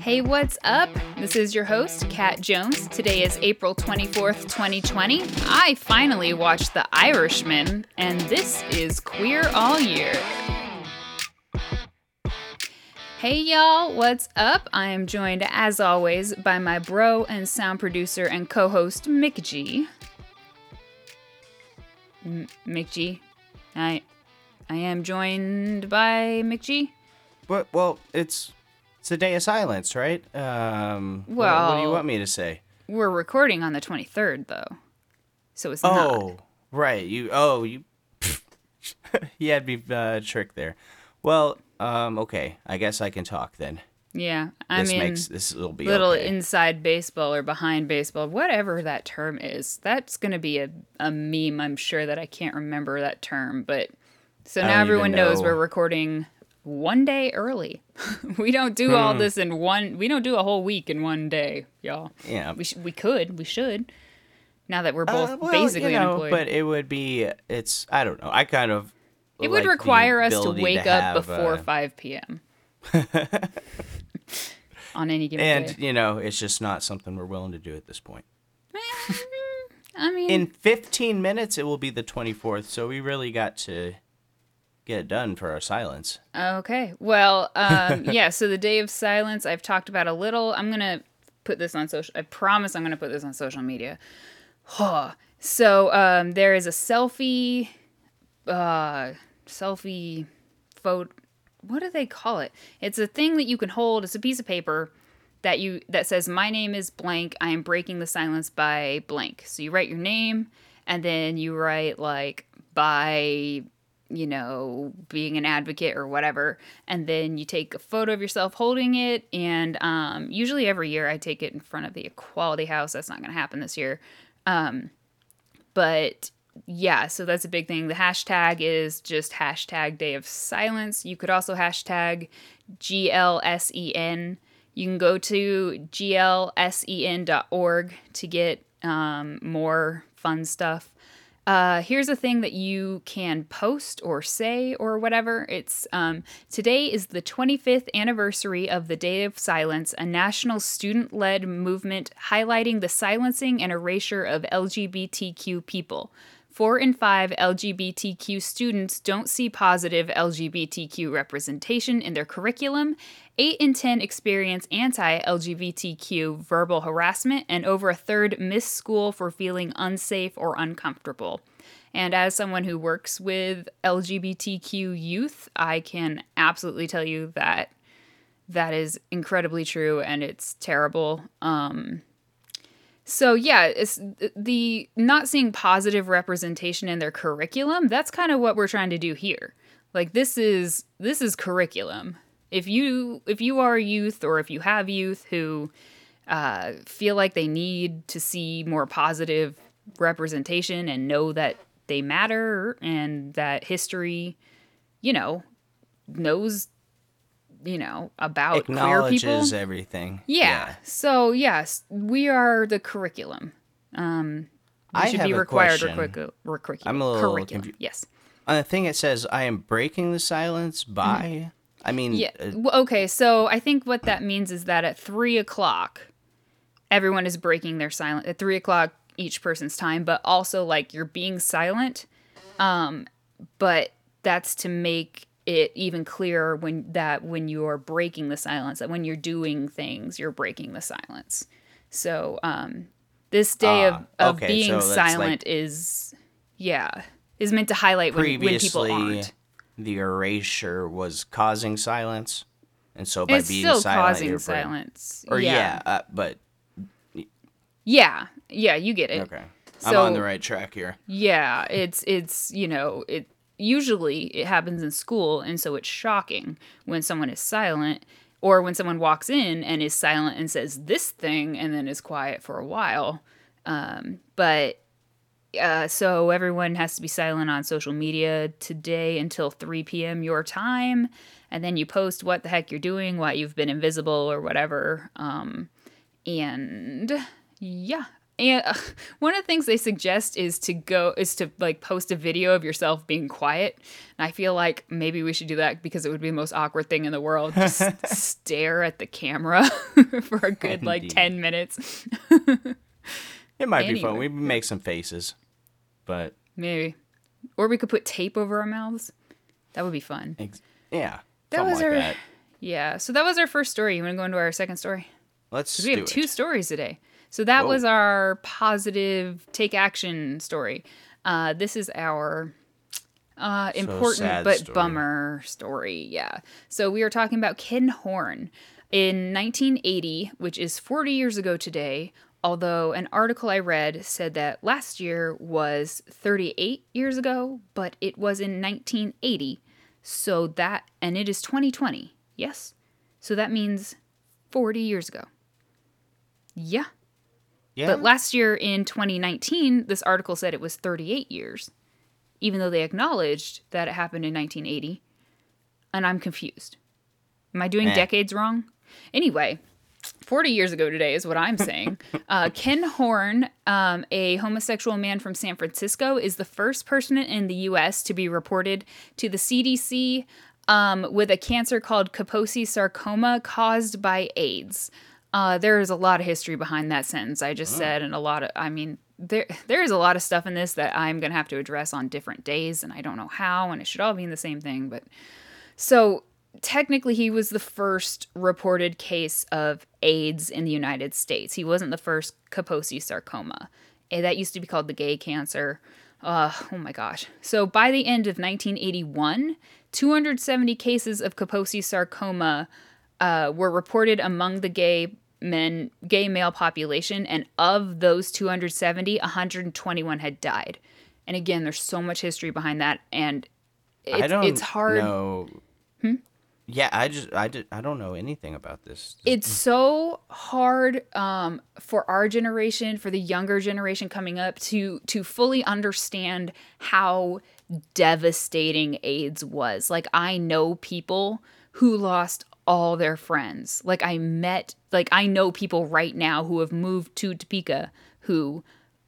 Hey, what's up? This is your host, Kat Jones. Today is April 24th, 2020. I finally watched The Irishman, and this is Queer All Year. Hey y'all, what's up? I am joined as always by my bro and sound producer and co host, Mick G. M- Mick G. I, I am joined by Mick G. But well, it's it's a day of silence, right? Um, what- what, do you want me to say? We're recording on the 23rd, though. So it's Oh, not. Oh, right. You. Oh, you. you had me uh, tricked there. Well, um, okay. I guess I can talk then. Yeah. I this mean, makes this will be a little okay. inside baseball or behind baseball, whatever that term is. That's going to be a, a meme, I'm sure, that I can't remember that term. But so now everyone knows we're recording one day early. we don't do Hmm. all this in one, we don't do a whole week in one day, y'all. yeah. We, sh- we could, we should. Now that we're both Uh, well, basically you know, unemployed. but it would be. It's. I don't know. I kind of. it would like the require us to wake up before uh, 5 p.m. on any given and day. And you know, it's just not something we're willing to do at this point. I mean, In 15 minutes, it will be the 24th, so we really got to get done for our silence. Okay. Well, um, yeah. So the day of silence, I've talked about a little. I'm gonna put this on social. I promise I'm gonna put this on social media. so um, there is a selfie, uh, selfie photo. What do they call it? It's a thing that you can hold. It's a piece of paper that you that says my name is blank. I am breaking the silence by blank. So you write your name, and then you write like by you know, being an advocate or whatever. And then you take a photo of yourself holding it. And um, usually every year I take it in front of the Equality House. That's not going to happen this year. Um, but yeah, so that's a big thing. The hashtag is just hashtag day of silence. You could also hashtag GLSEN. You can go to glsen.org to get um, more fun stuff. Uh, here's a thing that you can post or say or whatever. It's um, today is the 25th anniversary of the Day of Silence, a national student-led movement highlighting the silencing and erasure of LGBTQ people. Four in five LGBTQ students don't see positive LGBTQ representation in their curriculum. Eight in 10 experience anti LGBTQ verbal harassment, and over a third miss school for feeling unsafe or uncomfortable. And as someone who works with LGBTQ youth, I can absolutely tell you that that is incredibly true and it's terrible. Um, so yeah, it's the not seeing positive representation in their curriculum. That's kind of what we're trying to do here. Like this is this is curriculum. If you if you are youth or if you have youth who uh, feel like they need to see more positive representation and know that they matter and that history, you know, knows you know about queer people Acknowledges everything. yeah. So yes, we are the curriculum. Um, we I should have be required question. requi- requi- I'm a little curriculum. confu- yes. On the thing it says, I am breaking the silence by. I mean, Mm-hmm. Yeah. uh, okay. So I think what that means is that at three o'clock, everyone is breaking their silence at three o'clock each person's time, but also like you're being silent. Um, but that's to make it even clearer when that when you're breaking the silence, that when you're doing things, you're breaking the silence. So um, this day of, Ah, of okay, being so that's like- silent is yeah is meant to highlight when, when people aren't. the erasure was causing silence, and so by It's being still silent, causing silence. Or yeah, uh, but Yeah, yeah, you get it. okay, I'm on the right track here. Yeah, it's it's you know it usually it happens in school, and so it's shocking when someone is silent or when someone walks in and is silent and says this thing and then is quiet for a while. Um, but uh, so everyone has to be silent on social media today until 3 p.m. your time, and then you post what the heck you're doing, why you've been invisible or whatever. Um, and yeah, and uh, one of the things they suggest is to go is to like post a video of yourself being quiet. And I feel like maybe we should do that because it would be the most awkward thing in the world. Just stare at the camera for a good like 10 minutes. It might be fun. Anyway. We make some faces, but Maybe. Or we could put tape over our mouths. That would be fun. ex- yeah, That was like our that. Yeah. So that was our first story. You want to go into our second story? Let's we have two it. stories today. So that Whoa. was our positive take action story. Uh, this is our uh, important sad but story. bummer story. Yeah. So we are talking about Ken Horne in 1980, which is 40 years ago today. Although an article I read said that last year was 38 years ago, but it was in 1980. So that, and it is 2020. Yes. So that means 40 years ago. Yeah. Yeah, But last year in 2019, this article said it was 38 years, even though they acknowledged that it happened in 1980. And I'm confused. Am I doing Eh. decades wrong? Anyway, 40 years ago today is what I'm saying. uh, Ken Horne, um, a homosexual man from San Francisco, is the first person in the U.S. to be reported to the CDC um, with a cancer called Kaposi sarcoma caused by AIDS. Uh, there is a lot of history behind that sentence I just said, and a lot of, I mean, there there is a lot of stuff in this that I'm gonna have to address on different days, and I don't know how, and it should all be in the same thing, but so technically, he was the first reported case of AIDS in the United States. He wasn't the first Kaposi sarcoma. Eh, That used to be called the gay cancer. Uh, oh my gosh. So by the end of 1981, 270 cases of Kaposi sarcoma uh, were reported among the gay men, gay male population, and of those 270, 121 had died. And again, there's so much history behind that, and it's, I don't it's hard. know. Yeah, I just I, did, I don't know anything about this. it's so hard um, for our generation for the younger generation coming up to to fully understand how devastating aids was like i know people who lost all their friends. Like i met like i know people right now who have moved to topeka who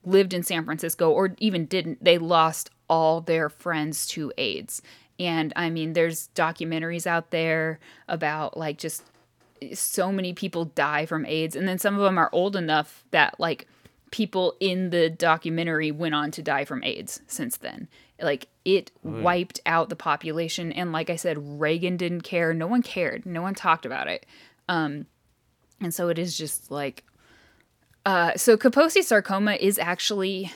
lived in san francisco or even didn't. They lost all their friends to aids. And i mean there's documentaries out there about like just so many people die from AIDS, and then some of them are old enough that like people in the documentary went on to die from AIDS since then. Like it wiped out the population, and like I said, Reagan didn't care. No one cared. No one talked about it. Um, and so it is just like, uh, so Kaposi sarcoma is actually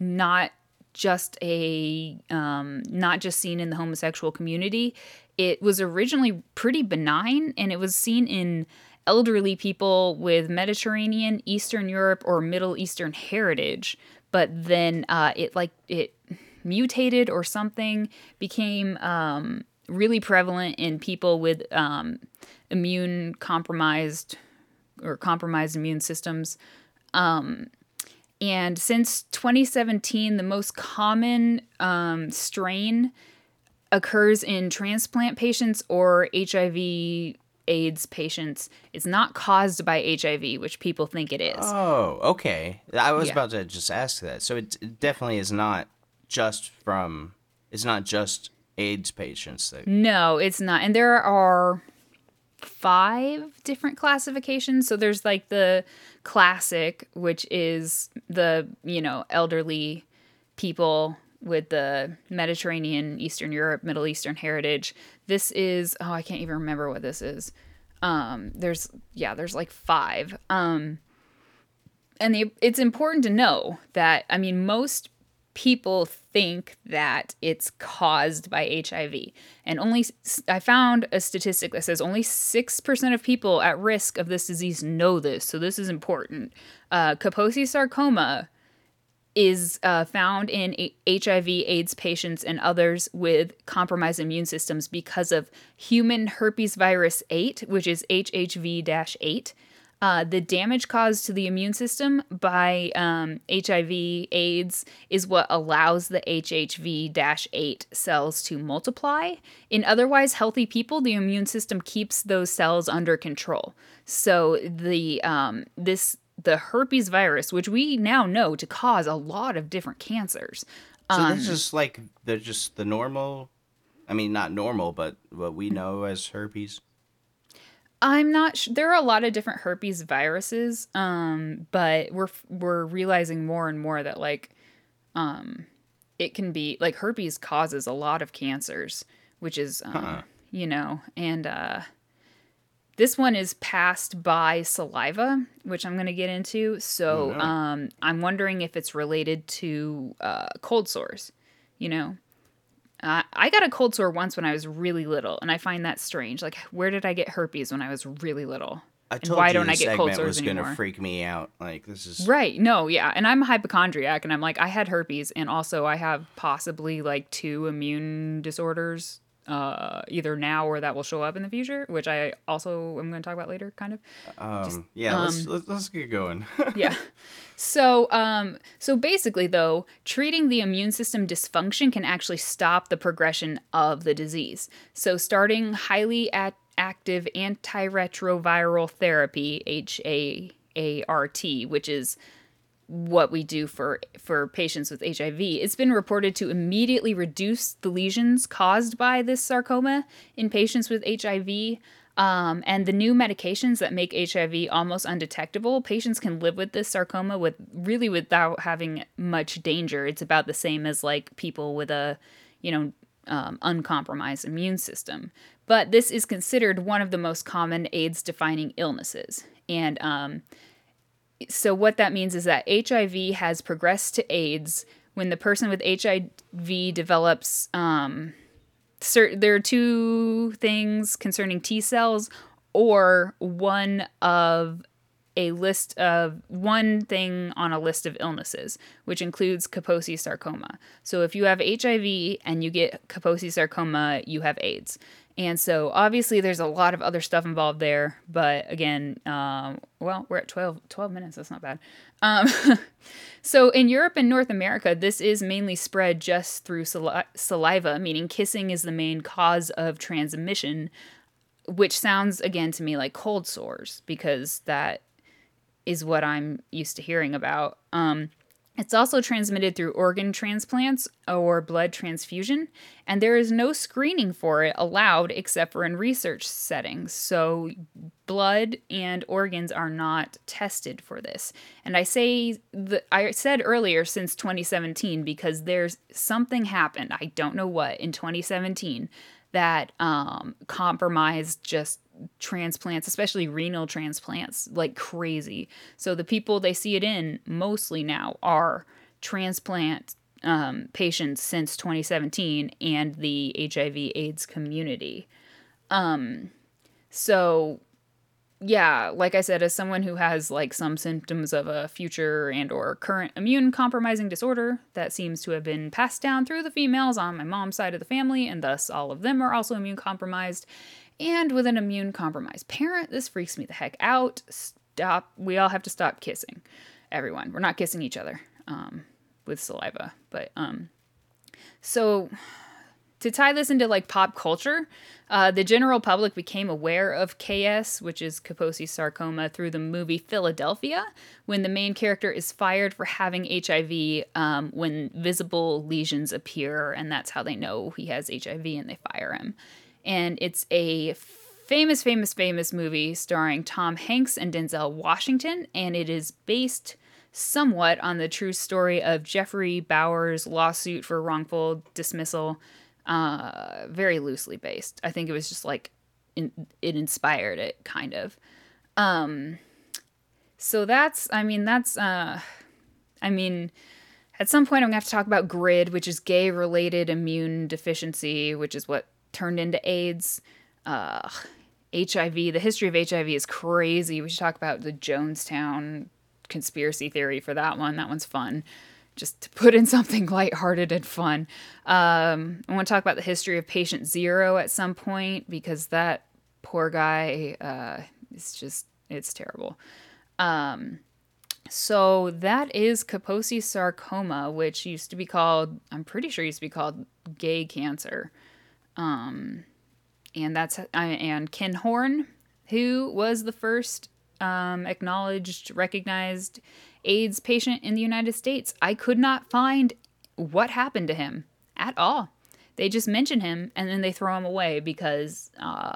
not just a um, not just seen in the homosexual community. It was originally pretty benign, and it was seen in elderly people with Mediterranean, Eastern Europe, or Middle Eastern heritage. But then uh, it like it mutated or something, became um, really prevalent in people with um, immune compromised or compromised immune systems. And since 2017, the most common um, strain occurs in transplant patients or HIV AIDS patients. It's not caused by HIV, which people think it is. Oh, okay. I was Yeah. about to just ask that. So it, it definitely is not just from. It's not just AIDS patients that. No, it's not. And there are five different classifications. So there's like the classic, which is the, you know, elderly people with the Mediterranean, Eastern Europe, Middle Eastern heritage. This is, oh, I can't even remember what this is. Um, there's, yeah, there's like five. Um, and the, it's important to know that, I mean, most people think that it's caused by HIV. And only, I found a statistic that says only 6% of people at risk of this disease know this. So this is important. Uh, Kaposi sarcoma is uh, found in A- HIV AIDS patients and others with compromised immune systems because of human herpes virus 8, which is HHV 8. Uh, the damage caused to the immune system by um, HIV AIDS is what allows the HHV 8 cells to multiply. In otherwise healthy people, the immune system keeps those cells under control. So the um, this the herpes virus, which we now know to cause a lot of different cancers. So Um, this is like they're just the normal. I mean, not normal, but what we know as herpes. I'm not. Sh- there are a lot of different herpes viruses, um, but we're we're realizing more and more that like, um, it can be like herpes causes a lot of cancers, which is, um, Huh. you know, and uh, this one is passed by saliva, which I'm going to get into. So, Oh, no. um, I'm wondering if it's related to uh, cold sores. You know, uh, I got a cold sore once when I was really little, and I find that strange. Like, where did I get herpes when I was really little? I And told why you don't I get cold segment sores was gonna freak me out. Like this is Right. No, yeah. And I'm a hypochondriac, and I'm like, I had herpes, and also I have possibly like two immune disorders, uh, either now or that will show up in the future, which I also am going to talk about later, kind of. um yeah. let's, um, let's let's get going. yeah. So, um, so basically, though, treating the immune system dysfunction can actually stop the progression of the disease. So, starting highly at active antiretroviral therapy (HAART), which is what we do for for patients with HIV. It's been reported to immediately reduce the lesions caused by this sarcoma in patients with HIV. Um, and the new medications that make HIV almost undetectable, patients can live with this sarcoma with really without having much danger. It's about the same as like people with a, you know, um, uncompromised immune system. But this is considered one of the most common AIDS defining illnesses. And um, so what that means is that HIV has progressed to AIDS when the person with HIV develops um cer- there are two things concerning T cells or one of a list of one thing on a list of illnesses, which includes Kaposi sarcoma. So if you have HIV and you get Kaposi sarcoma, you have AIDS. And so obviously there's a lot of other stuff involved there, but again, um, well, we're at 12, 12 minutes. That's not bad. Um, so in Europe and North America, this is mainly spread just through sali- saliva, meaning kissing is the main cause of transmission, which sounds again to me like cold sores because that is what I'm used to hearing about. Um, it's also transmitted through organ transplants or blood transfusion, and there is no screening for it allowed except for in research settings. So, blood and organs are not tested for this. And I say that I said earlier since 2017 because there's something happened. I don't know what in 2017 that um, compromised just transplants, especially renal transplants, like crazy. So the people they see it in mostly now are transplant um, patients since 2017 and the HIV/AIDS community. Um, so yeah, like I said, as someone who has like some symptoms of a future and or current immune compromising disorder that seems to have been passed down through the females on my mom's side of the family, and thus all of them are also immune compromised. And with an immune compromised parent, this freaks me the heck out. Stop. We all have to stop kissing. Everyone. We're not kissing each other um, with saliva. But um, so to tie this into like pop culture, uh, the general public became aware of KS, which is Kaposi's sarcoma, through the movie Philadelphia, when the main character is fired for having HIV um, when visible lesions appear, and that's how they know he has HIV and they fire him. And it's a famous, famous, famous movie starring Tom Hanks and Denzel Washington, and it is based somewhat on the true story of Geoffrey Bowers' lawsuit for wrongful dismissal uh, very loosely based. I think it was just like in, it inspired it kind of. Um, so that's, I mean, that's, uh, I mean, at some point I'm gonna have to talk about GRID, which is gay related immune deficiency, which is what turned into AIDS. Uh, HIV, the history of HIV is crazy. We should talk about the Jonestown conspiracy theory for that one. That one's fun just to put in something lighthearted and fun. Um, I want to talk about the history of patient zero at some point because that poor guy uh, is just, it's terrible. Um, so that is Kaposi sarcoma, which used to be called, I'm pretty sure used to be called gay cancer. Um, and that's, and Ken Horne, who was the first um, acknowledged, recognized AIDS patient in the United States. I could not find what happened to him at all. They just mention him and then they throw him away because uh,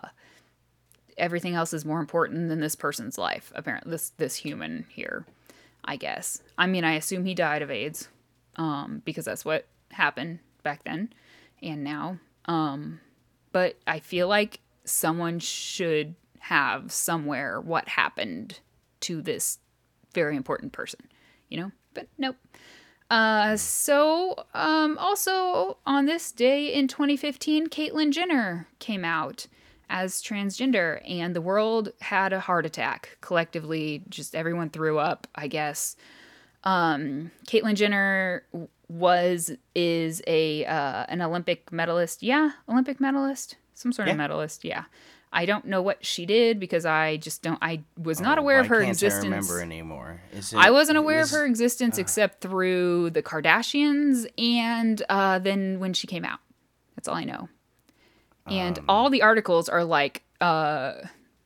everything else is more important than this person's life. Apparently, this this human here, I guess. I mean, I assume he died of AIDS, um, because that's what happened back then and now. Um, but I feel like someone should have somewhere what happened to this very important person, you know? But nope. Uh, so, um, also on this day in 2015, Caitlyn Jenner came out as transgender, and the world had a heart attack. Collectively, just everyone threw up, I guess. Um, Caitlyn Jenner was is a uh, an Olympic medalist. Yeah, Olympic medalist, some sort Yeah. of medalist. Yeah. I don't know what she did because I just don't. I was not Oh, aware of her existence. I remember anymore. Is it, I wasn't aware of her existence except through the Kardashians and uh, then when she came out. That's all I know. And Um. all the articles are like, uh,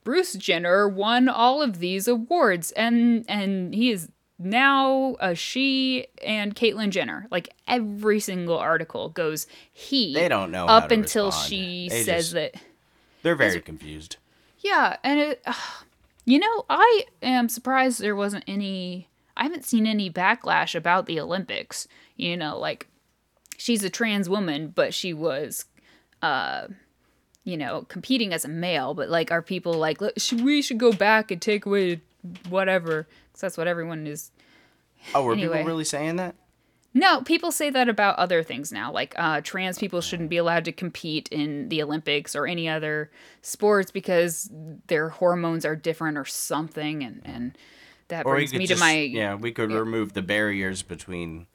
Bruce Jenner won all of these awards, and and he is now a she and Caitlyn Jenner. Like every single article goes he. They don't know up until respond. she They says just- that. They're very confused. Yeah, and it, you know, I am surprised there wasn't any. I haven't seen any backlash about the Olympics. You know, like she's a trans woman, but she was, uh, you know, competing as a male. But like, are people like, should, we should go back and take away whatever? Because that's what everyone is. Oh, were Anyway. people really saying that? No, people say that about other things now. Like uh, trans people shouldn't be allowed to compete in the Olympics or any other sports because their hormones are different or something, and and that Or brings me just, to my yeah, we could remove the barriers between.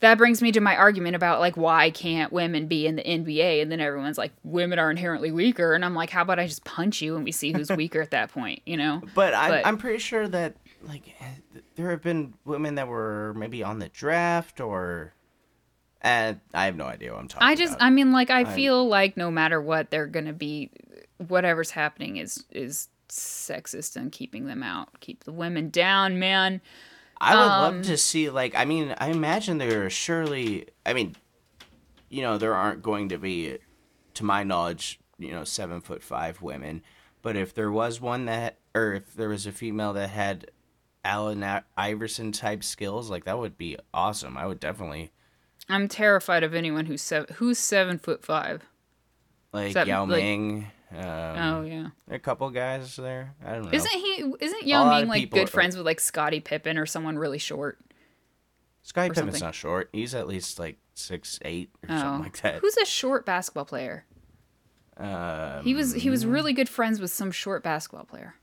that brings me to my argument about like why can't women be in the NBA? And then everyone's like, women are inherently weaker, and I'm like, how about I just punch you and we see who's weaker at that point? You know? But, I, But- I'm pretty sure that like there have been women that were maybe on the draft or. Uh, I have no idea what I'm talking I just, about. I mean, like, I feel like no matter what, they're gonna be, whatever's happening is is sexist and keeping them out, keep the women down, man. I would um, love to see like I mean I imagine there are surely I mean, you know there aren't going to be, to my knowledge, you know seven foot five women, but if there was one that or if there was a female that had Allen Iverson type skills, like that would be awesome. I would definitely I'm terrified of anyone who's seven, who's seven foot five. like that, Yao like- Ming. Um, Oh yeah, a couple guys there. I don't know. isn't he? Isn't Yao Ming like good are- friends with like Scottie Pippen or someone really short? Or Pippen's something? not short. He's at least like six eight or Oh, something like that. who's a short basketball player? Um, He was he was really good friends with some short basketball player.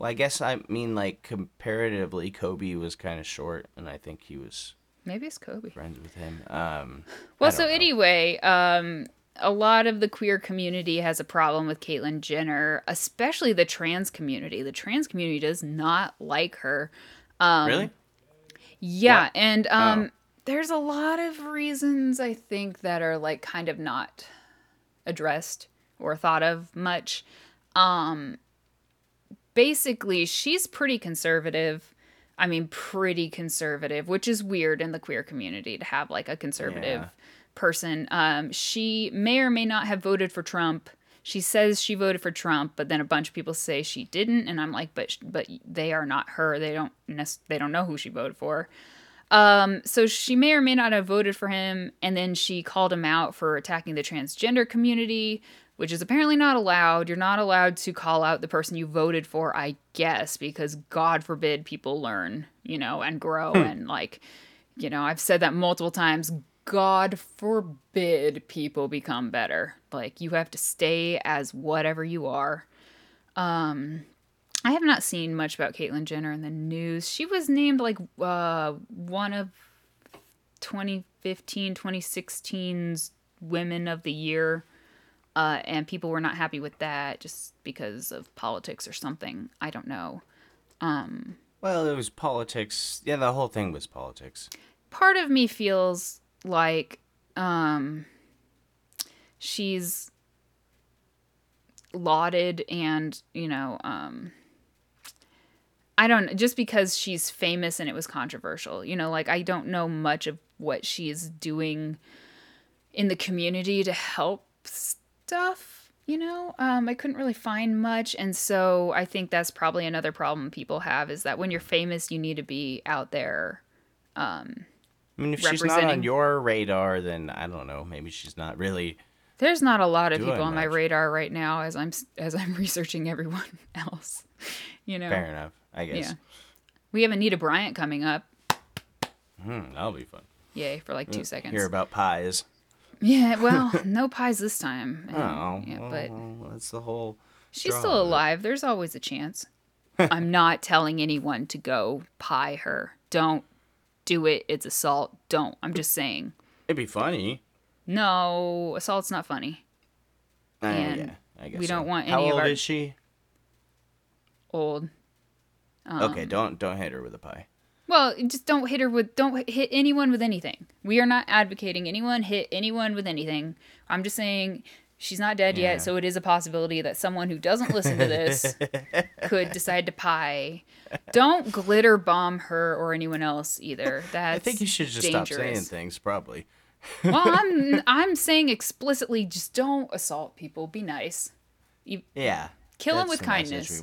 Well, I guess I mean like comparatively, Kobe was kind of short, and I think he was Maybe it's Kobe. friends with him. Um, Well, so know. anyway, um, a lot of the queer community has a problem with Caitlyn Jenner, especially the trans community. The trans community does not like her. Um, really? Yeah, What? and um, Oh. there's a lot of reasons I think that are like kind of not addressed or thought of much. Um, basically, she's pretty conservative. I mean, pretty conservative, which is weird in the queer community to have like a conservative Yeah. person. Um, she may or may not have voted for Trump. She says she voted for Trump, but then a bunch of people say she didn't, and I'm like, but but they are not her. They don't they don't know who she voted for. Um, so she may or may not have voted for him, and then she called him out for attacking the transgender community, which is apparently not allowed. You're not allowed to call out the person you voted for, I guess, because God forbid people learn, you know, and grow and like, you know, I've said that multiple times. God forbid people become better. Like you have to stay as whatever you are. Um I have not seen much about Caitlyn Jenner in the news. She was named like uh, one of 2015, 2016's Women of the Year. Uh, and people were not happy with that just because of politics or something. I don't know. Well, it was politics. Yeah, the whole thing was politics. Part of me feels like um, she's lauded and, you know, um, I don't just because she's famous and it was controversial. You know, like I don't know much of what she is doing in the community to help stuff. You know, um, I couldn't really find much, and so I think that's probably another problem people have is that when you're famous, you need to be out there. Um, I mean, if she's not on your radar, then I don't know. Maybe she's not really. there's not a lot of people on my radar right now as I'm as I'm researching everyone else. You know, Fair enough, I guess. yeah. We have Anita Bryant coming up. Hmm, that'll be fun. Yay for like two seconds. Hear about pies. Yeah, well, no pies this time. and- Oh, yeah, but well, that's the whole. she's draw still alive. There's always a chance. I'm not telling anyone to go pie her. Don't do it. It's assault. Don't. I'm just saying. It'd be funny. No, assault's not funny. Uh, And yeah, I guess we so. don't want How any of old our- is she? Old. Um, okay, don't don't hit her with a pie. Well, just don't hit her with don't hit anyone with anything. We are not advocating anyone hit anyone with anything. I'm just saying she's not dead Yeah. yet, so it is a possibility that someone who doesn't listen to this could decide to pie. Don't glitter bomb her or anyone else either. That's I think you should just dangerous. stop saying things. Probably. well, I'm I'm saying explicitly just don't assault people. Be nice. Yeah. Kill that's with the kindness.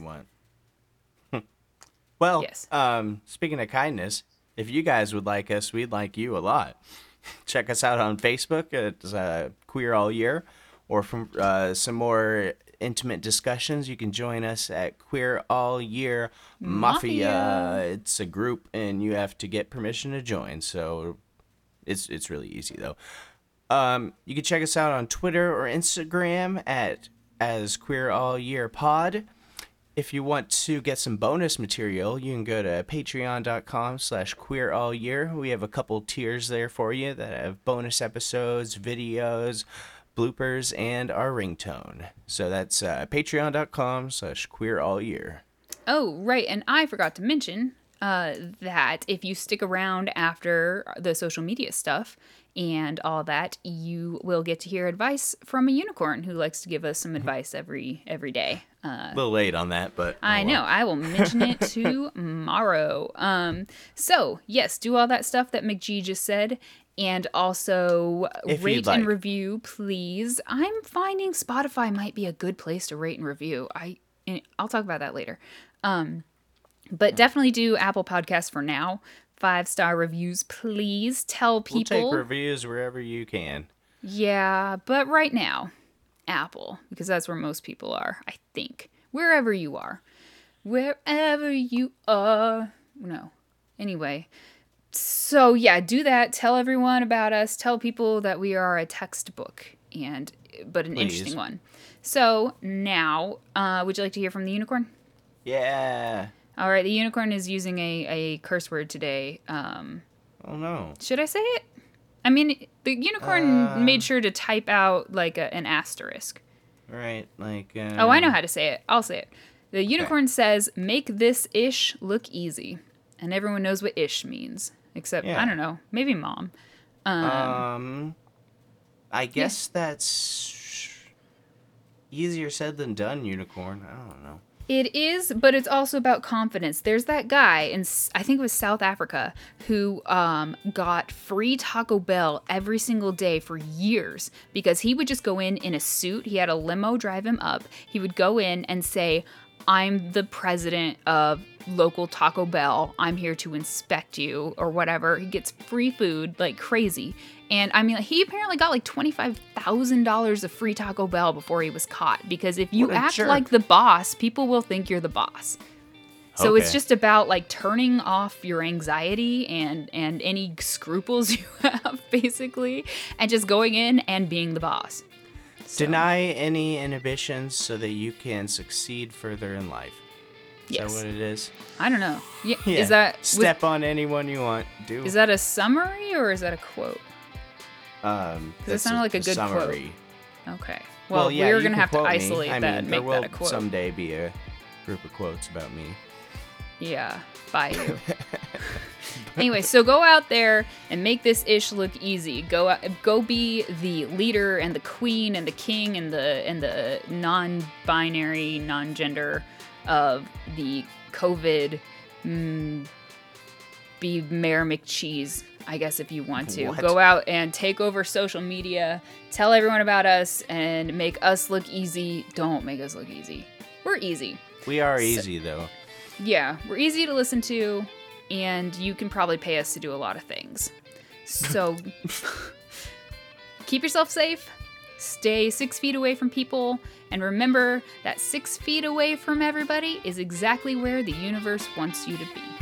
Well, Yes. um, speaking of kindness, if you guys would like us, we'd like you a lot. Check us out on Facebook at uh, Queer All Year, or from uh, some more intimate discussions, you can join us at Queer All Year Mafia. Mafia. It's a group, and you have to get permission to join. So it's it's really easy though. Um, you can check us out on Twitter or Instagram at as Queer All Year Pod. If you want to get some bonus material, you can go to patreon.com slash queer all year. We have a couple tiers there for you that have bonus episodes, videos, bloopers, and our ringtone. So that's uh, patreon.com slash queer all year. Oh, right. And I forgot to mention uh, that if you stick around after the social media stuff and all that, you will get to hear advice from a unicorn who likes to give us some advice every every day. Uh, A little late on that, but I oh well. know. I will mention it tomorrow. Um, so yes, do all that stuff that McGee just said, and also If rate like. and review, please. I'm finding Spotify might be a good place to rate and review. I I'll talk about that later. Um, but definitely do Apple Podcasts for now. Five star reviews, please. Tell people. We'll take reviews wherever you can. Yeah, but right now, Apple, because that's where most people are, I think. Wherever you are. Wherever you are. No. Anyway. So, yeah, do that. Tell everyone about us. Tell people that we are a textbook and but an Please. interesting one. So, now, uh, would you like to hear from the unicorn? Yeah. All right, the unicorn is using a, a curse word today. Um, Oh no. should I say it? I mean, the unicorn Uh. made sure to type out like a, an asterisk. Right, like. Uh, Oh, I know how to say it. I'll say it. The unicorn says, "Make this ish look easy," and everyone knows what ish means, except Yeah. I don't know, maybe mom. Um, I guess that's easier said than done. Unicorn. I don't know. It is, but it's also about confidence. There's that guy in I think it was South Africa who um, got free Taco Bell every single day for years because he would just go in in a suit. He had a limo drive him up. He would go in and say, "I'm the president of local Taco Bell. I'm here to inspect you or whatever." He gets free food like crazy. And I mean, he apparently got like $25,000 of free Taco Bell before he was caught because if you act jerk. like the boss, people will think you're the boss. So it's just about like turning off your anxiety and and any scruples you have basically and just going in and being the boss. So, Deny any inhibitions so that you can succeed further in life. Is Yes. that what it is? I don't know. Yeah, Yeah. is that was- step on anyone you want? Do. is that a summary or is that a quote? Um? it sounded a- like a good quote. Okay. Well, yeah, we're gonna have to quote me. isolate I that mean, make that a quote. someday be a group of quotes about me. Yeah, by you. anyway, so go out there and make this ish look easy. Go out, go be the leader and the queen and the king and the and the non-binary, non-gender of the COVID Mm, be Mayor McCheese, I guess, if you want to. What? Go out and take over social media, tell everyone about us, and make us look easy. Don't make us look easy. We're easy. We are easy though. Yeah, we're easy to listen to, and you can probably pay us to do a lot of things. So keep yourself safe, stay six feet away from people, and remember that six feet away from everybody is exactly where the universe wants you to be.